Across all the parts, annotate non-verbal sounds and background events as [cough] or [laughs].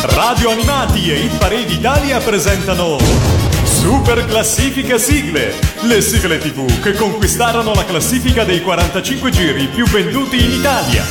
Radio Animati e Hit Parade Italia presentano Super Classifica Sigle, le sigle TV che conquistarono la classifica dei 45 giri più venduti in Italia.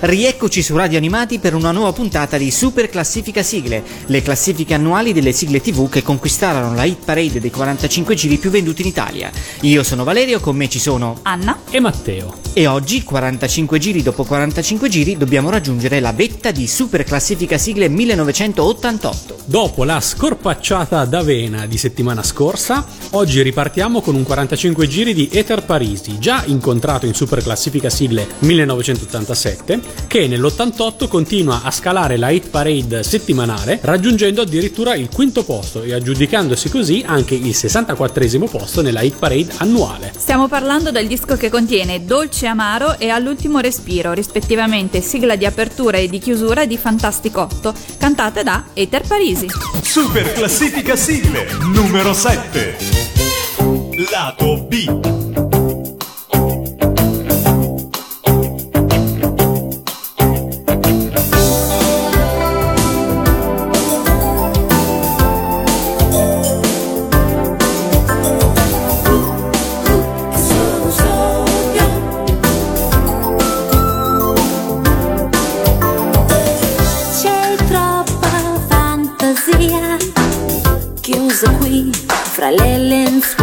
Rieccoci su Radio Animati per una nuova puntata di Super Classifica Sigle, le classifiche annuali delle sigle TV che conquistarono la hit parade dei 45 giri più venduti in Italia. Io sono Valerio, con me ci sono Anna e Matteo. E oggi, 45 giri dopo 45 giri, dobbiamo raggiungere la vetta di Super Classifica Sigle 1988. Dopo la scorpacciata d'avena di settimana scorsa, oggi ripartiamo con un 45 giri di Ether Parisi, già incontrato in Super Classifica Sigle 1987 che nell'88 continua a scalare la hit parade settimanale, raggiungendo addirittura il quinto posto e aggiudicandosi così anche il 64 posto nella hit parade annuale. Stiamo parlando del disco che contiene Dolce Amaro e All'ultimo respiro, rispettivamente sigla di apertura e di chiusura di Fantastic 8, cantate da Ether Parisi. Super classifica sigle numero 7. Lato B. numero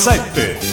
7.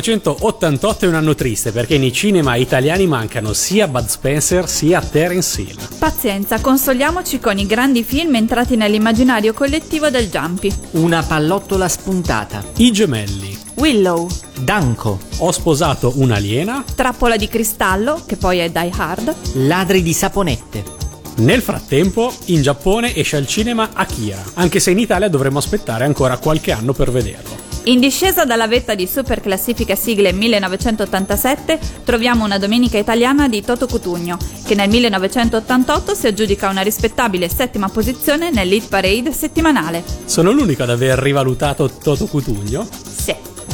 1988 è un anno triste perché nei cinema italiani mancano sia Bud Spencer sia Terence Hill. Pazienza, consoliamoci con i grandi film entrati nell'immaginario collettivo del Jumpy. Una pallottola spuntata. I gemelli. Willow, Danko. Ho sposato un'aliena. Trappola di cristallo, che poi è Die Hard. Ladri di saponette. Nel frattempo, in Giappone esce al cinema Akira, anche se in Italia dovremo aspettare ancora qualche anno per vederlo. In discesa dalla vetta di Super Classifica Sigle 1987 troviamo una domenica italiana di Toto Cutugno, che nel 1988 si aggiudica una rispettabile settima posizione nell'Hit Parade settimanale. Sono l'unico ad aver rivalutato Toto Cutugno?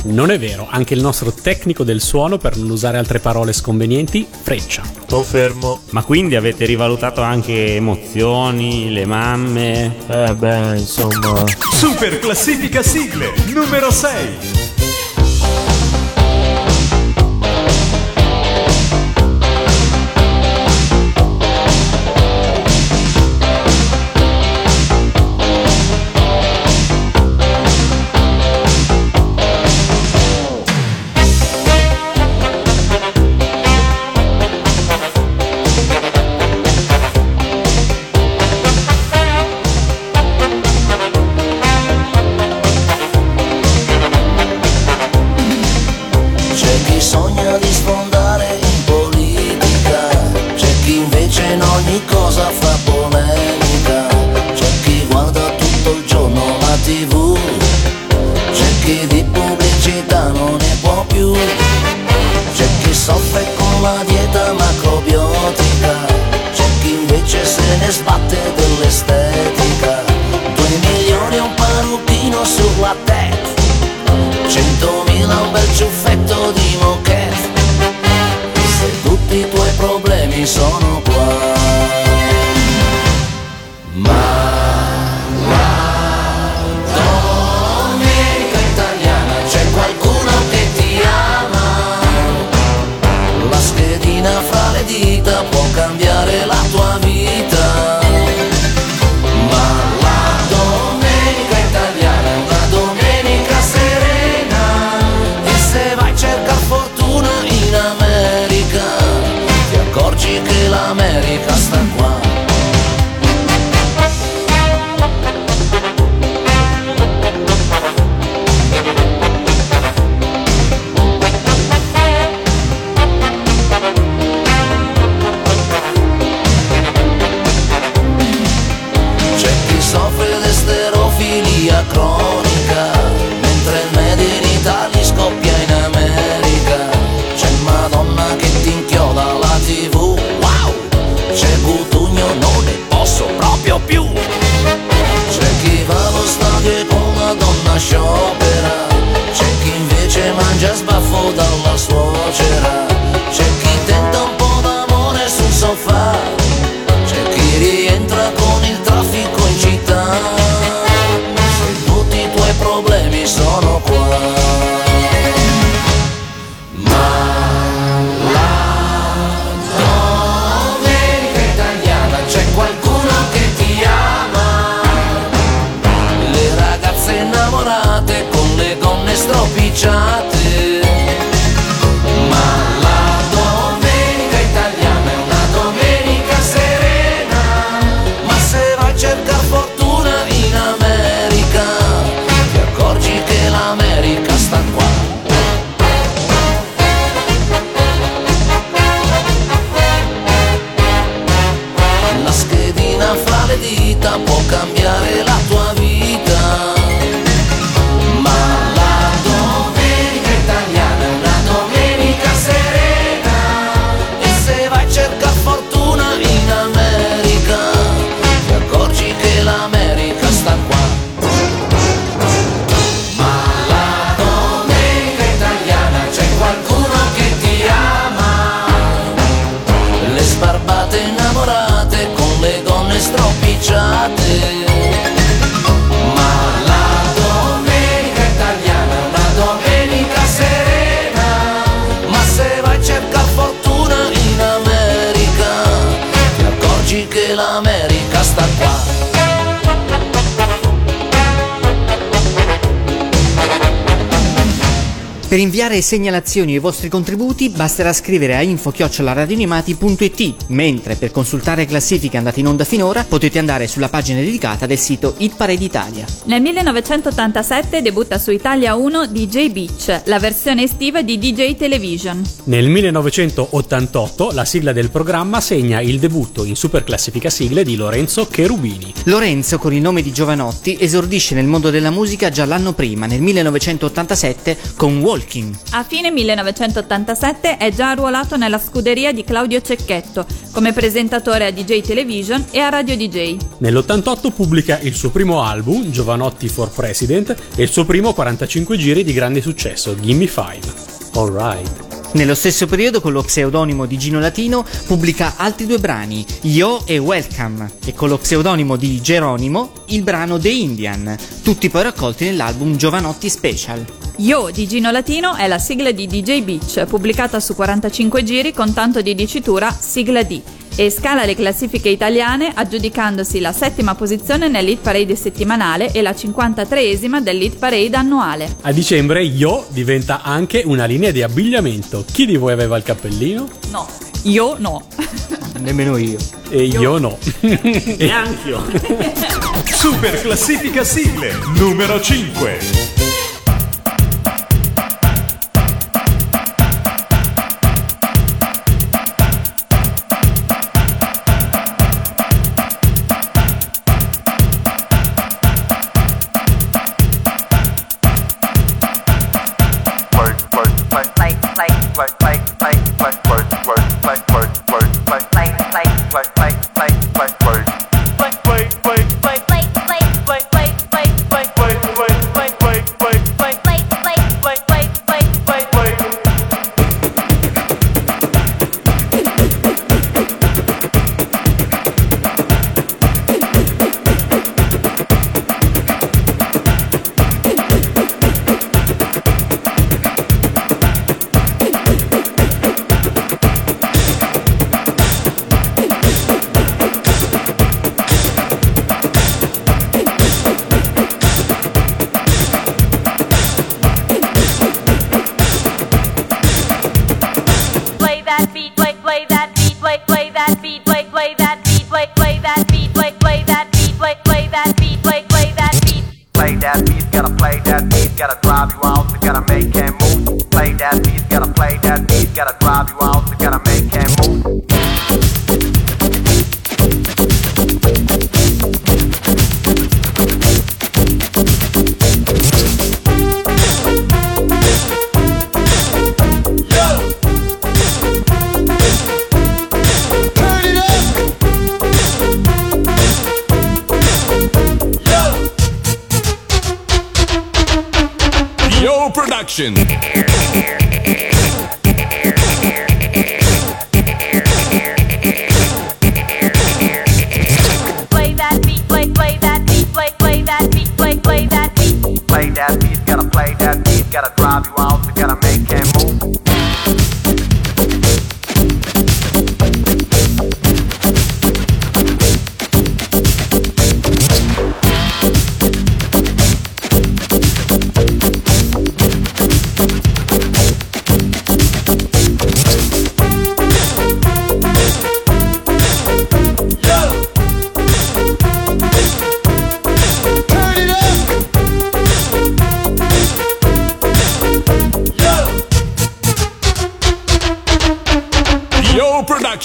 Non è vero, anche il nostro tecnico del suono, per non usare altre parole sconvenienti, freccia. Confermo. Ma quindi avete rivalutato anche emozioni, le mamme? Eh beh, insomma. Super classifica sigle numero 6. Invece se Per inviare segnalazioni e i vostri contributi basterà scrivere a info-radioanimati.it, mentre per consultare classifiche andate in onda finora potete andare sulla pagina dedicata del sito Hit Parade Italia. Nel 1987 debutta su Italia 1 DJ Beach, la versione estiva di DJ Television. Nel 1988 la sigla del programma segna il debutto in super classifica sigle di Lorenzo Cherubini. Lorenzo, con il nome di Giovanotti, esordisce nel mondo della musica già l'anno prima, nel 1987, con Walking. A fine 1987 è già arruolato nella scuderia di Claudio Cecchetto come presentatore a DJ Television e a Radio DJ. Nell'88 pubblica il suo primo album, Giovanotti for President, e il suo primo 45 giri di grande successo, Gimme Five. Alright. Nello stesso periodo, con lo pseudonimo di Gino Latino, pubblica altri due brani, Yo e Welcome, e con lo pseudonimo di Geronimo, il brano The Indian, tutti poi raccolti nell'album Giovanotti Special. Yo di Gino Latino è la sigla di DJ Beach, pubblicata su 45 giri con tanto di dicitura sigla D e scala le classifiche italiane aggiudicandosi la settima posizione nell'Hit Parade settimanale e la 53esima dell'Hit Parade annuale. A dicembre Yo diventa anche una linea di abbigliamento. Chi di voi aveva il cappellino? No, io no. Nemmeno io. E io, no. Neanch'io. [laughs] Super classifica sigle numero 5.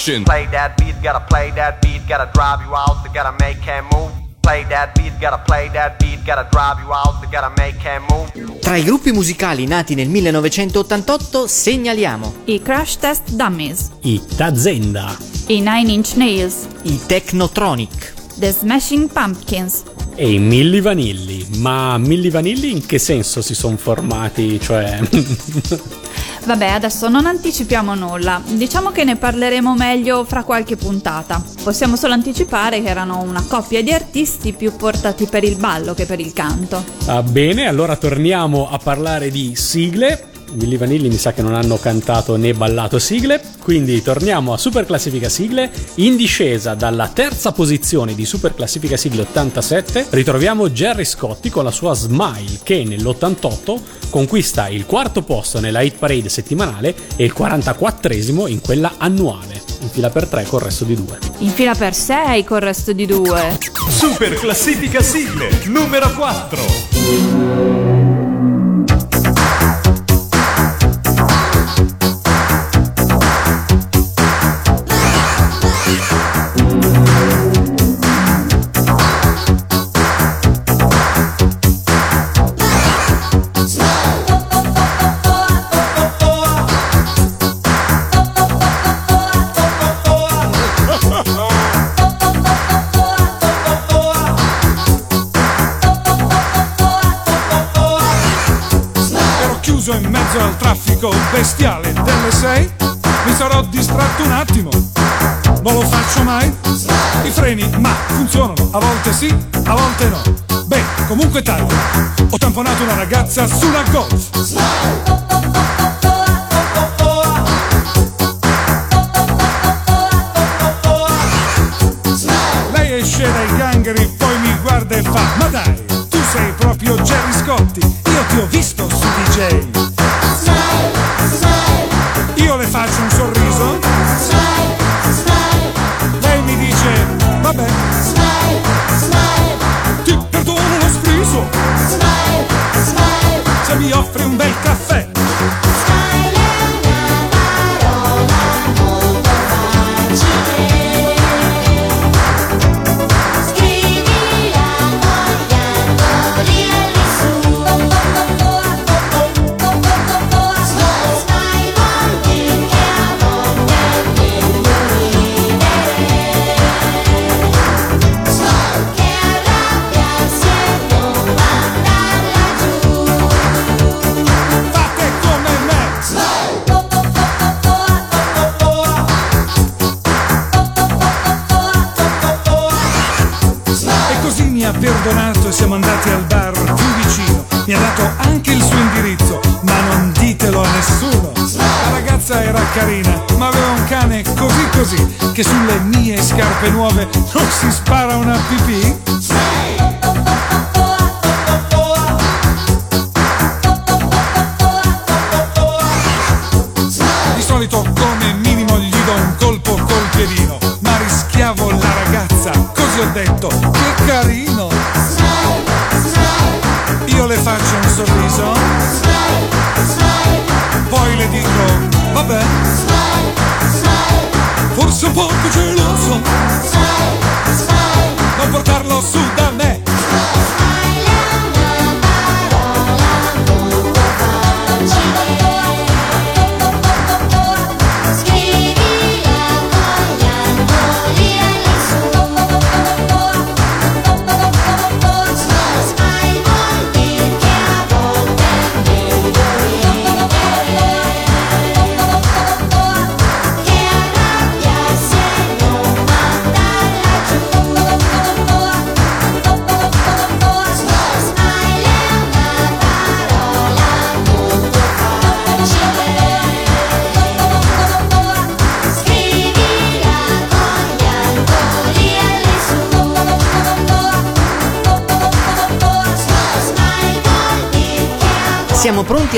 Production. Play that beat, gotta play that beat, gotta drive you out, so gotta make him move. Play that beat, gotta play that beat, gotta drive you out, so gotta make him move. Tra i gruppi musicali nati nel 1988 segnaliamo I Crash Test Dummies, I Tazenda. i Nine Inch Nails, i Technotronic, The Smashing Pumpkins, E i Milli Vanilli. Ma Milli Vanilli in che senso si sono formati? Cioè... [laughs] Vabbè, adesso non anticipiamo nulla, diciamo che ne parleremo meglio fra qualche puntata. Possiamo solo anticipare che erano una coppia di artisti più portati per il ballo che per il canto. Va bene, allora torniamo a parlare di sigle Villi Vanilli mi sa che non hanno cantato né ballato sigle, quindi torniamo a Super Classifica Sigle. In discesa dalla terza posizione di Super Classifica Sigle 87 ritroviamo Jerry Scotti con la sua Smile che nell'88 conquista il quarto posto nella hit parade settimanale e il 44esimo in quella annuale. In fila per tre col resto di due. In fila per 6 col resto di due. Super classifica sigle numero 4. Bestiale delle sei. Mi sarò distratto un attimo. Non lo faccio mai. I freni, ma funzionano. A volte sì, a volte no. Beh, comunque taglio. Ho tamponato una ragazza su una golf.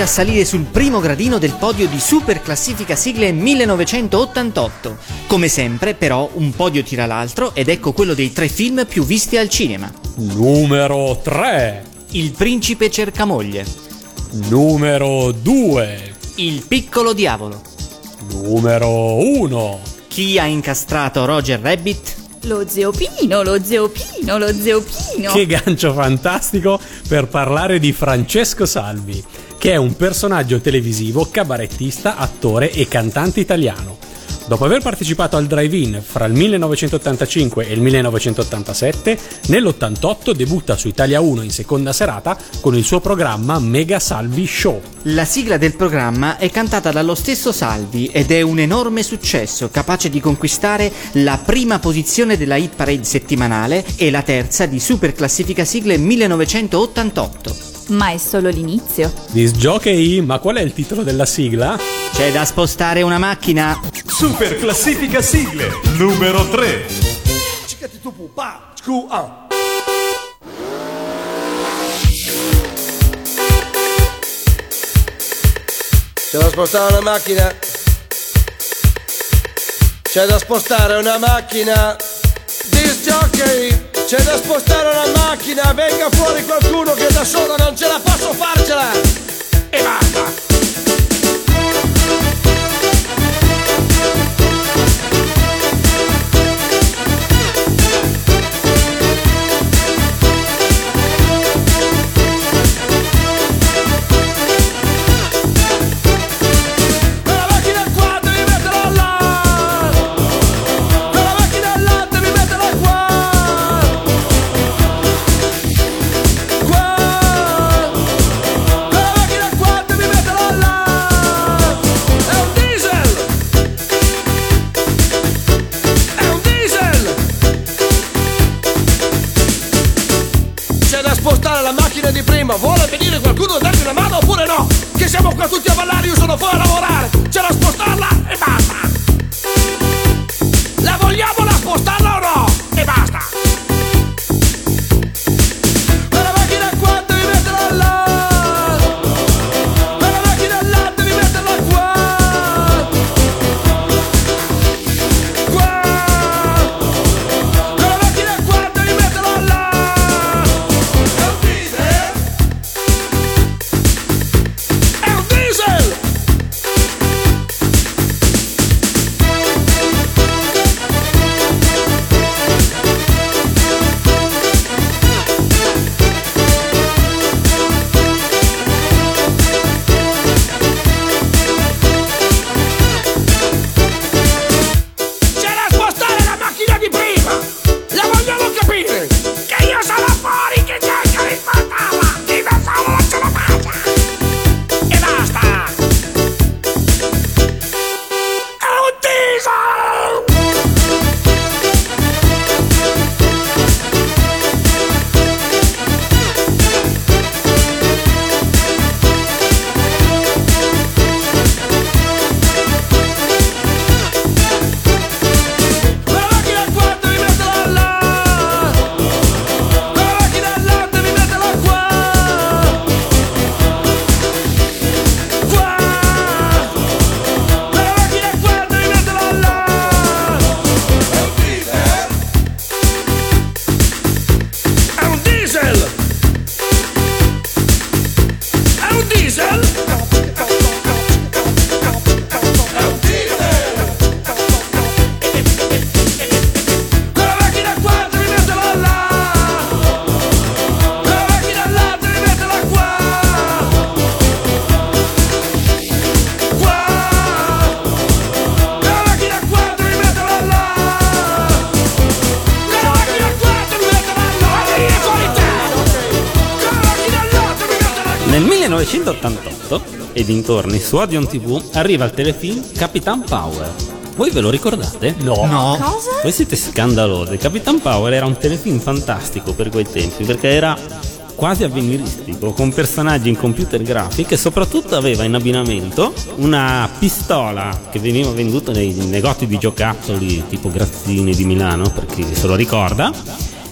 A salire sul primo gradino del podio di Super Classifica Sigle 1988. Come sempre, però, un podio tira l'altro ed ecco quello dei tre film più visti al cinema. Numero 3. Il principe cerca moglie. Numero 2. Il piccolo diavolo. Numero 1. Chi ha incastrato Roger Rabbit? Lo zio Pino, lo zio Pino, lo zio Pino. Che gancio fantastico per parlare di Francesco Salvi, che è un personaggio televisivo, cabarettista, attore e cantante italiano. Dopo aver partecipato al drive-in fra il 1985 e il 1987, nell'88 debutta su Italia 1 in seconda serata con il suo programma Mega Salvi Show. La sigla del programma è cantata dallo stesso Salvi ed è un enorme successo, capace di conquistare la prima posizione della hit parade settimanale e la terza di Super Classifica Sigle 1988. Ma è solo l'inizio. Disc jockey, ma qual è il titolo della sigla? C'è da spostare una macchina. Super classifica sigle numero 3. C'è da spostare una macchina. C'è da spostare una macchina. Disc jockey. C'è da spostare una macchina. Venga fuori qualcuno che da solo non ce la posso farcela. E basta. Prima. Vuole venire qualcuno a darmi una mano oppure no? Che siamo qua tutti a ballare, io sono fuori a lavorare. C'è da spostarla dintorni su Odeon TV arriva il telefilm Capitan Power. Voi ve lo ricordate? No. No. Cosa? Voi siete scandalosi. Capitan Power era un telefilm fantastico per quei tempi perché era quasi avveniristico, con personaggi in computer graphic e soprattutto aveva in abbinamento una pistola che veniva venduta nei negozi di giocattoli tipo Grazzini di Milano, per chi se lo ricorda.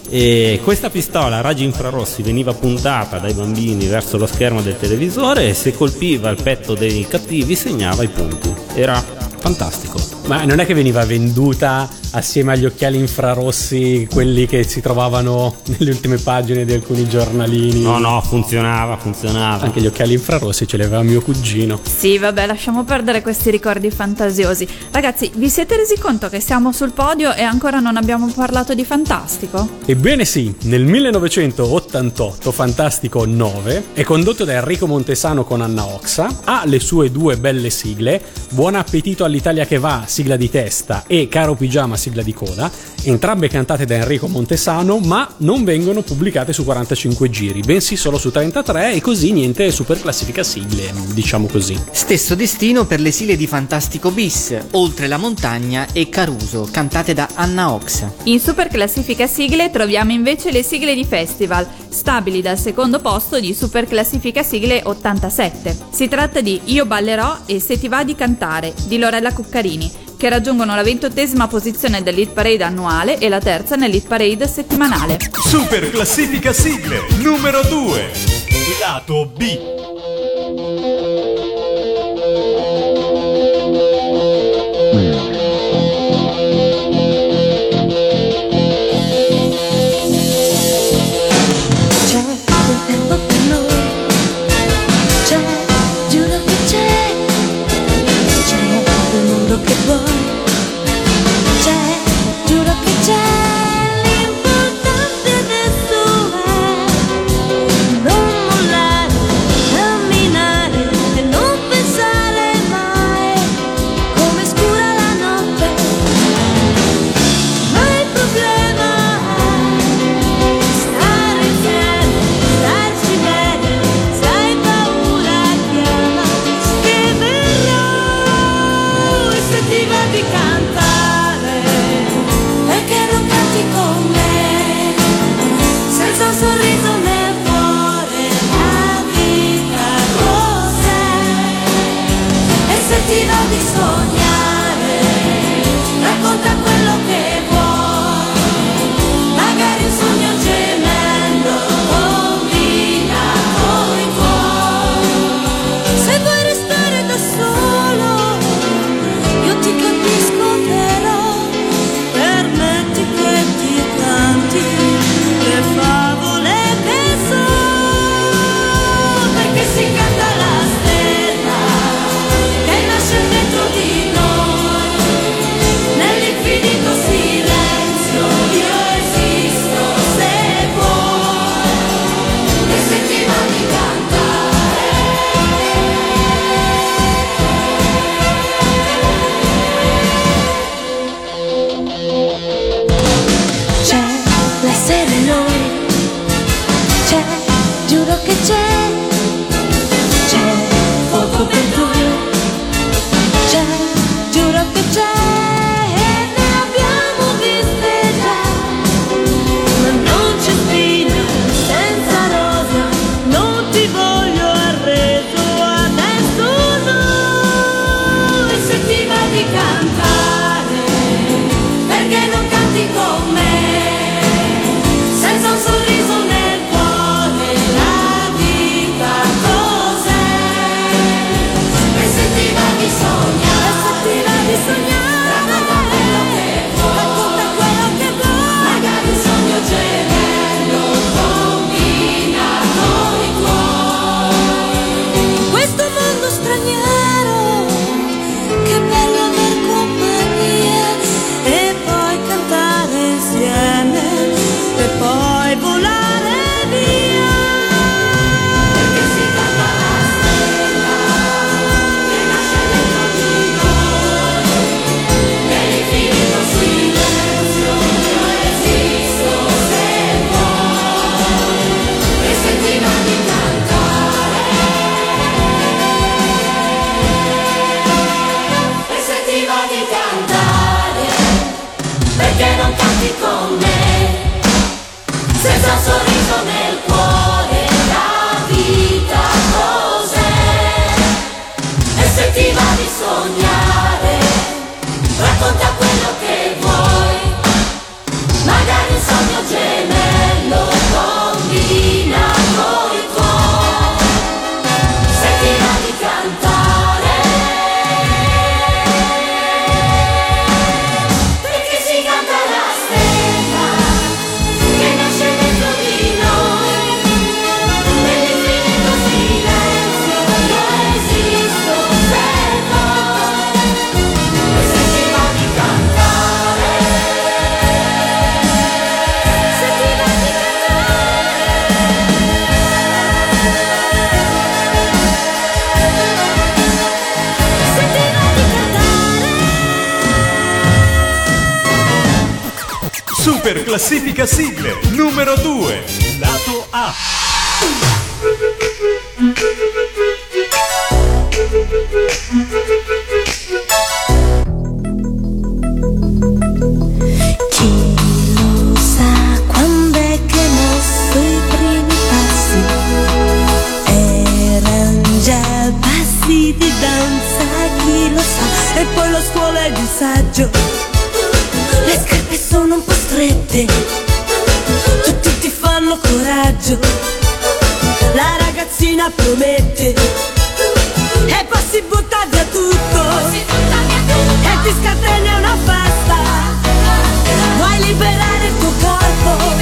E questa pistola a raggi infrarossi veniva puntata dai bambini verso lo schermo del televisore e se colpiva il petto dei cattivi segnava i punti. Era fantastico. Ma non è che veniva venduta assieme agli occhiali infrarossi, quelli che si trovavano [laughs] nelle ultime pagine di alcuni giornalini? No, no, funzionava, funzionava. Anche gli occhiali infrarossi ce li aveva mio cugino. Sì, vabbè, lasciamo perdere questi ricordi fantasiosi. Ragazzi, vi siete resi conto che siamo sul podio e ancora non abbiamo parlato di Fantastico? Ebbene sì, nel 1988 Fantastico 9 è condotto da Enrico Montesano con Anna Oxa, ha le sue due belle sigle, Buon appetito all'Italia che va, sigla di testa, e Caro Pigiama, sigla di coda, entrambe cantate da Enrico Montesano, ma non vengono pubblicate su 45 giri, bensì solo su 33 e così niente super classifica sigle, diciamo così. Stesso destino per le sigle di Fantastico Bis, Oltre la montagna e Caruso, cantate da Anna Ox. In super classifica sigle troviamo invece le sigle di festival, stabili dal secondo posto di super classifica sigle 87. Si tratta di Io ballerò e Se ti va di cantare di Lorella Cuccarini, che raggiungono la ventottesima posizione dell'Hit Parade annuale e la terza nell'Hit Parade settimanale. Super classifica sigle numero 2. Lato B. Super classifica sigle numero 2. Lato A. Chi lo sa quando è che mosso i primi passi? Eran già passi di danza, chi lo sa? E poi la scuola è di saggio. Le scarpe sono un po' strette, tutti ti fanno coraggio. La ragazzina promette e poi si butta via tutto e ti scatena una festa. Vuoi liberare il tuo corpo?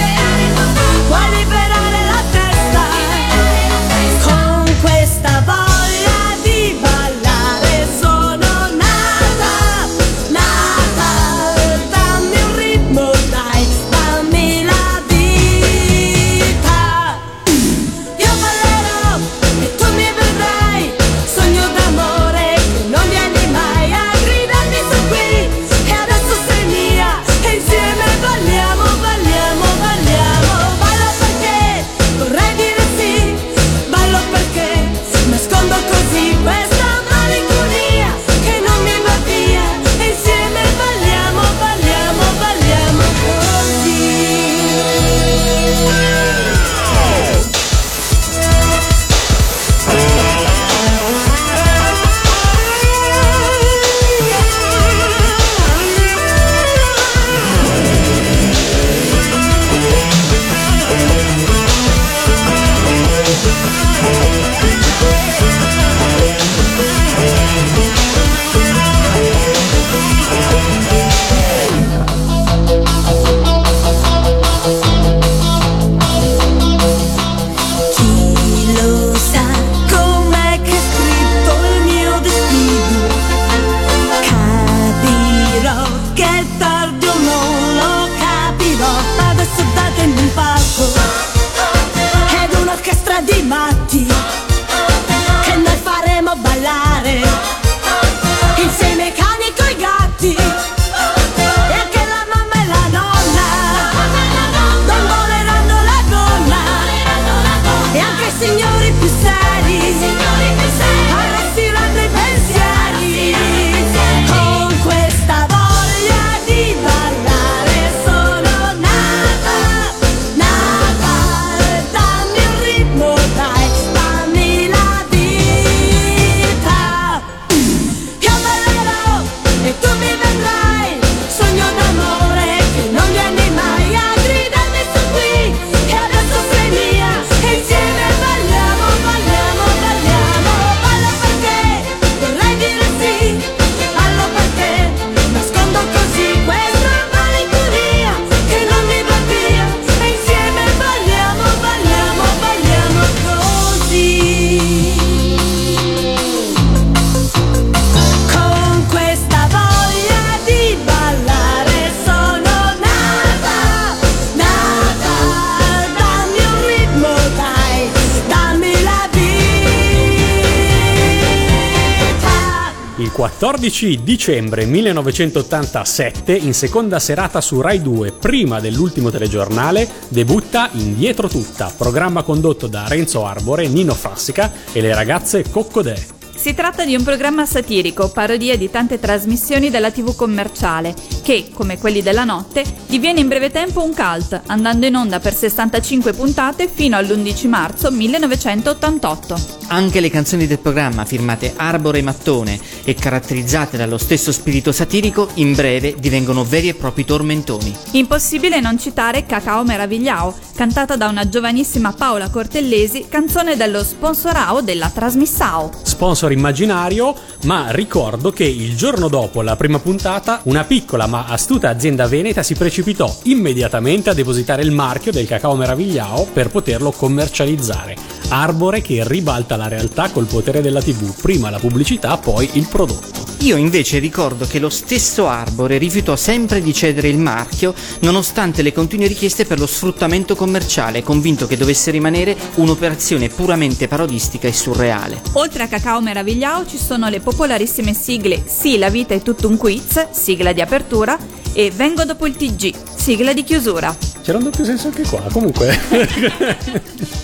14 dicembre 1987, in seconda serata su Rai 2, prima dell'ultimo telegiornale, debutta Indietro Tutta, programma condotto da Renzo Arbore, Nino Frassica e le ragazze Coccodè. Si tratta di un programma satirico, parodia di tante trasmissioni della TV commerciale, che, come quelli della notte, diviene in breve tempo un cult, andando in onda per 65 puntate fino all'11 marzo 1988. Anche le canzoni del programma, firmate Arbore e Mattone e caratterizzate dallo stesso spirito satirico, in breve divengono veri e propri tormentoni. Impossibile non citare Cacao Meravigliao, cantata da una giovanissima Paola Cortellesi, canzone dello sponsorao della Trasmissao. Sponsor immaginario, ma ricordo che il giorno dopo la prima puntata una piccola ma astuta azienda veneta si precipitò immediatamente a depositare il marchio del cacao meravigliao per poterlo commercializzare. Arbore che ribalta la realtà col potere della TV, prima la pubblicità, poi il prodotto. Io invece ricordo che lo stesso Arbore rifiutò sempre di cedere il marchio nonostante le continue richieste per lo sfruttamento commerciale, convinto che dovesse rimanere un'operazione puramente parodistica e surreale. Oltre a Cacao Meravigliao ci sono le popolarissime sigle Sì, la vita è tutto un quiz, sigla di apertura, e Vengo dopo il TG, sigla di chiusura. C'era un doppio senso anche qua. Comunque.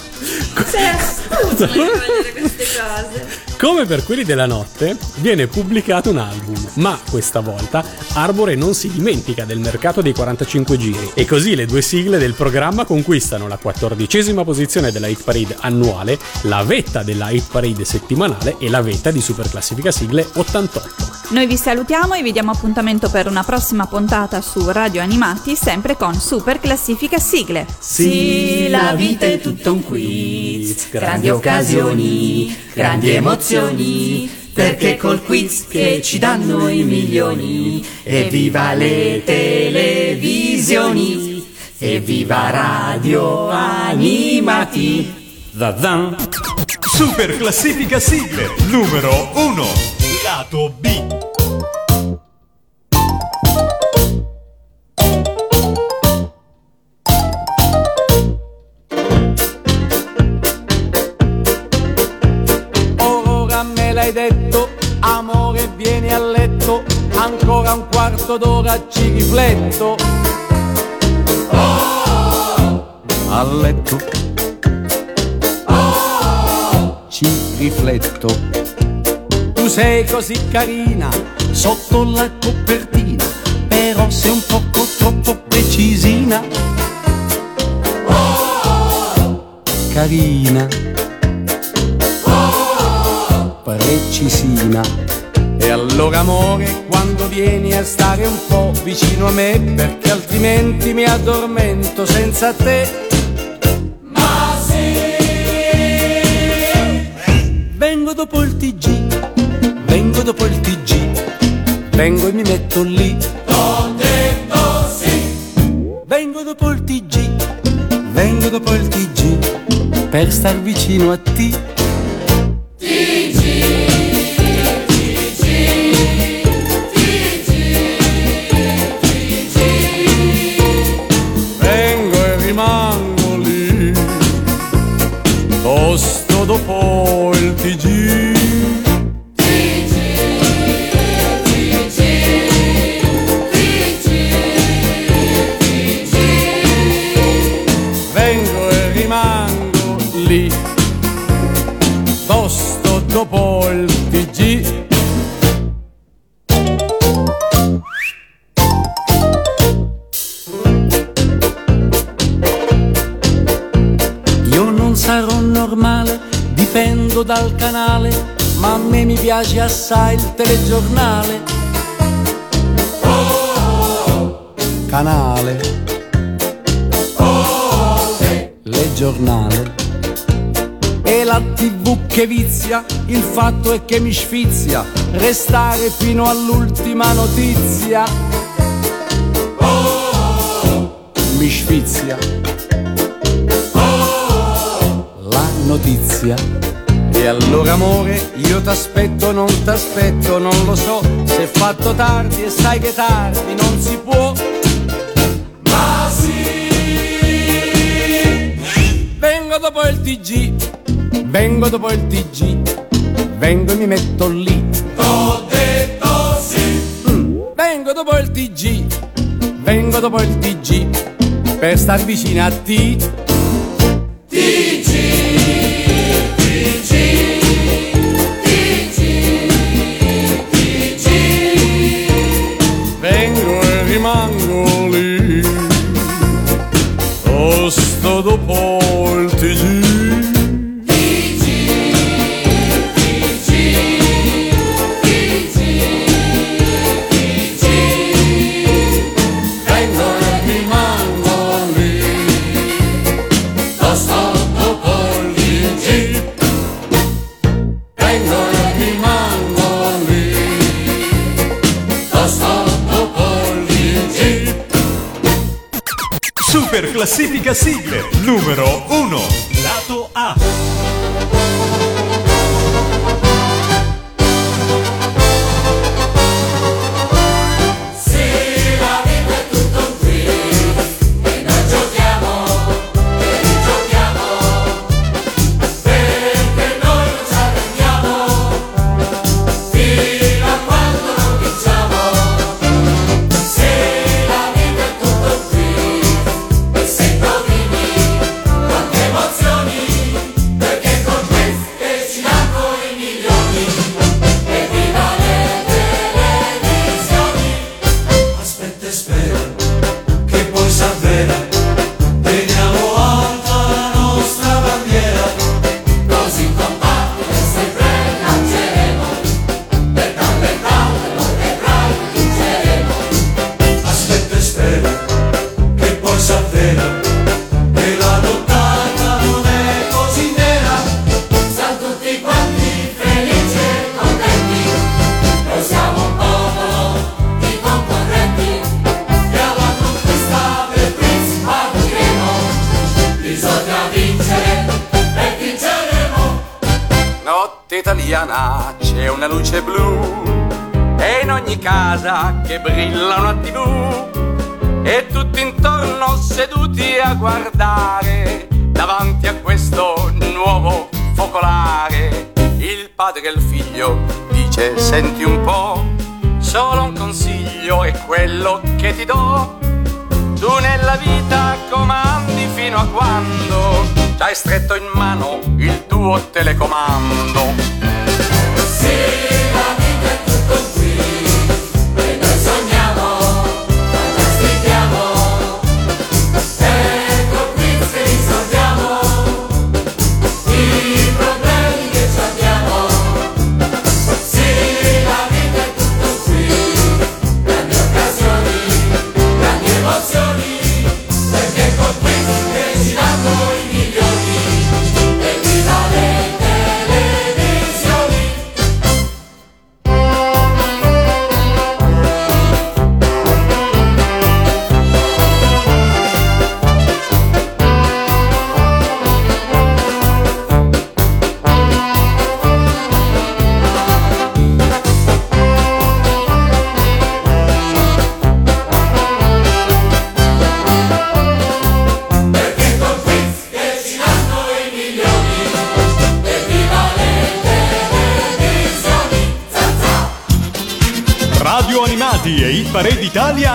[laughs] Sei astuto nel cogliere queste cose. Come per quelli della notte, viene pubblicato un album, ma questa volta Arbore non si dimentica del mercato dei 45 giri e così le due sigle del programma conquistano la quattordicesima posizione della Hit Parade annuale, la vetta della Hit Parade settimanale e la vetta di Super Classifica Sigle 88. Noi vi salutiamo e vi diamo appuntamento per una prossima puntata su Radio Animati, sempre con Super Classifica Sigle. Sì, la vita è tutto un quiz, grandi occasioni, grandi emozioni, perché col quiz che ci danno i milioni, evviva le televisioni, evviva Radio Animati. Zazan. Super classifica sigle numero 1. Lato B. quarto d'ora ci rifletto. A letto. Ci rifletto. Tu sei così carina, sotto la copertina, però sei un poco troppo precisina. Carina. precisina. E allora amore, quando vieni a stare un po' vicino a me, perché altrimenti mi addormento senza te. Ma sì! Vengo dopo il TG, vengo dopo il TG, vengo e mi metto lì. Ho detto sì! Vengo dopo il TG, vengo dopo il TG, per star vicino a te. Assai il telegiornale. Canale. Le giornale. E la tv che vizia, il fatto è che mi sfizia, restare fino all'ultima notizia. Mi sfizia. la notizia. E allora amore, io t'aspetto, non t'aspetto, non lo so, se è fatto tardi e sai che tardi non si può. Ma sì! Vengo dopo il TG, vengo dopo il TG, vengo e mi metto lì. Ho detto sì! Vengo dopo il TG, vengo dopo il TG, per star vicino a te. Vengo Super classifica sigle numero 1. tu nella vita comandi fino a quando c'hai stretto in mano il tuo telecomando.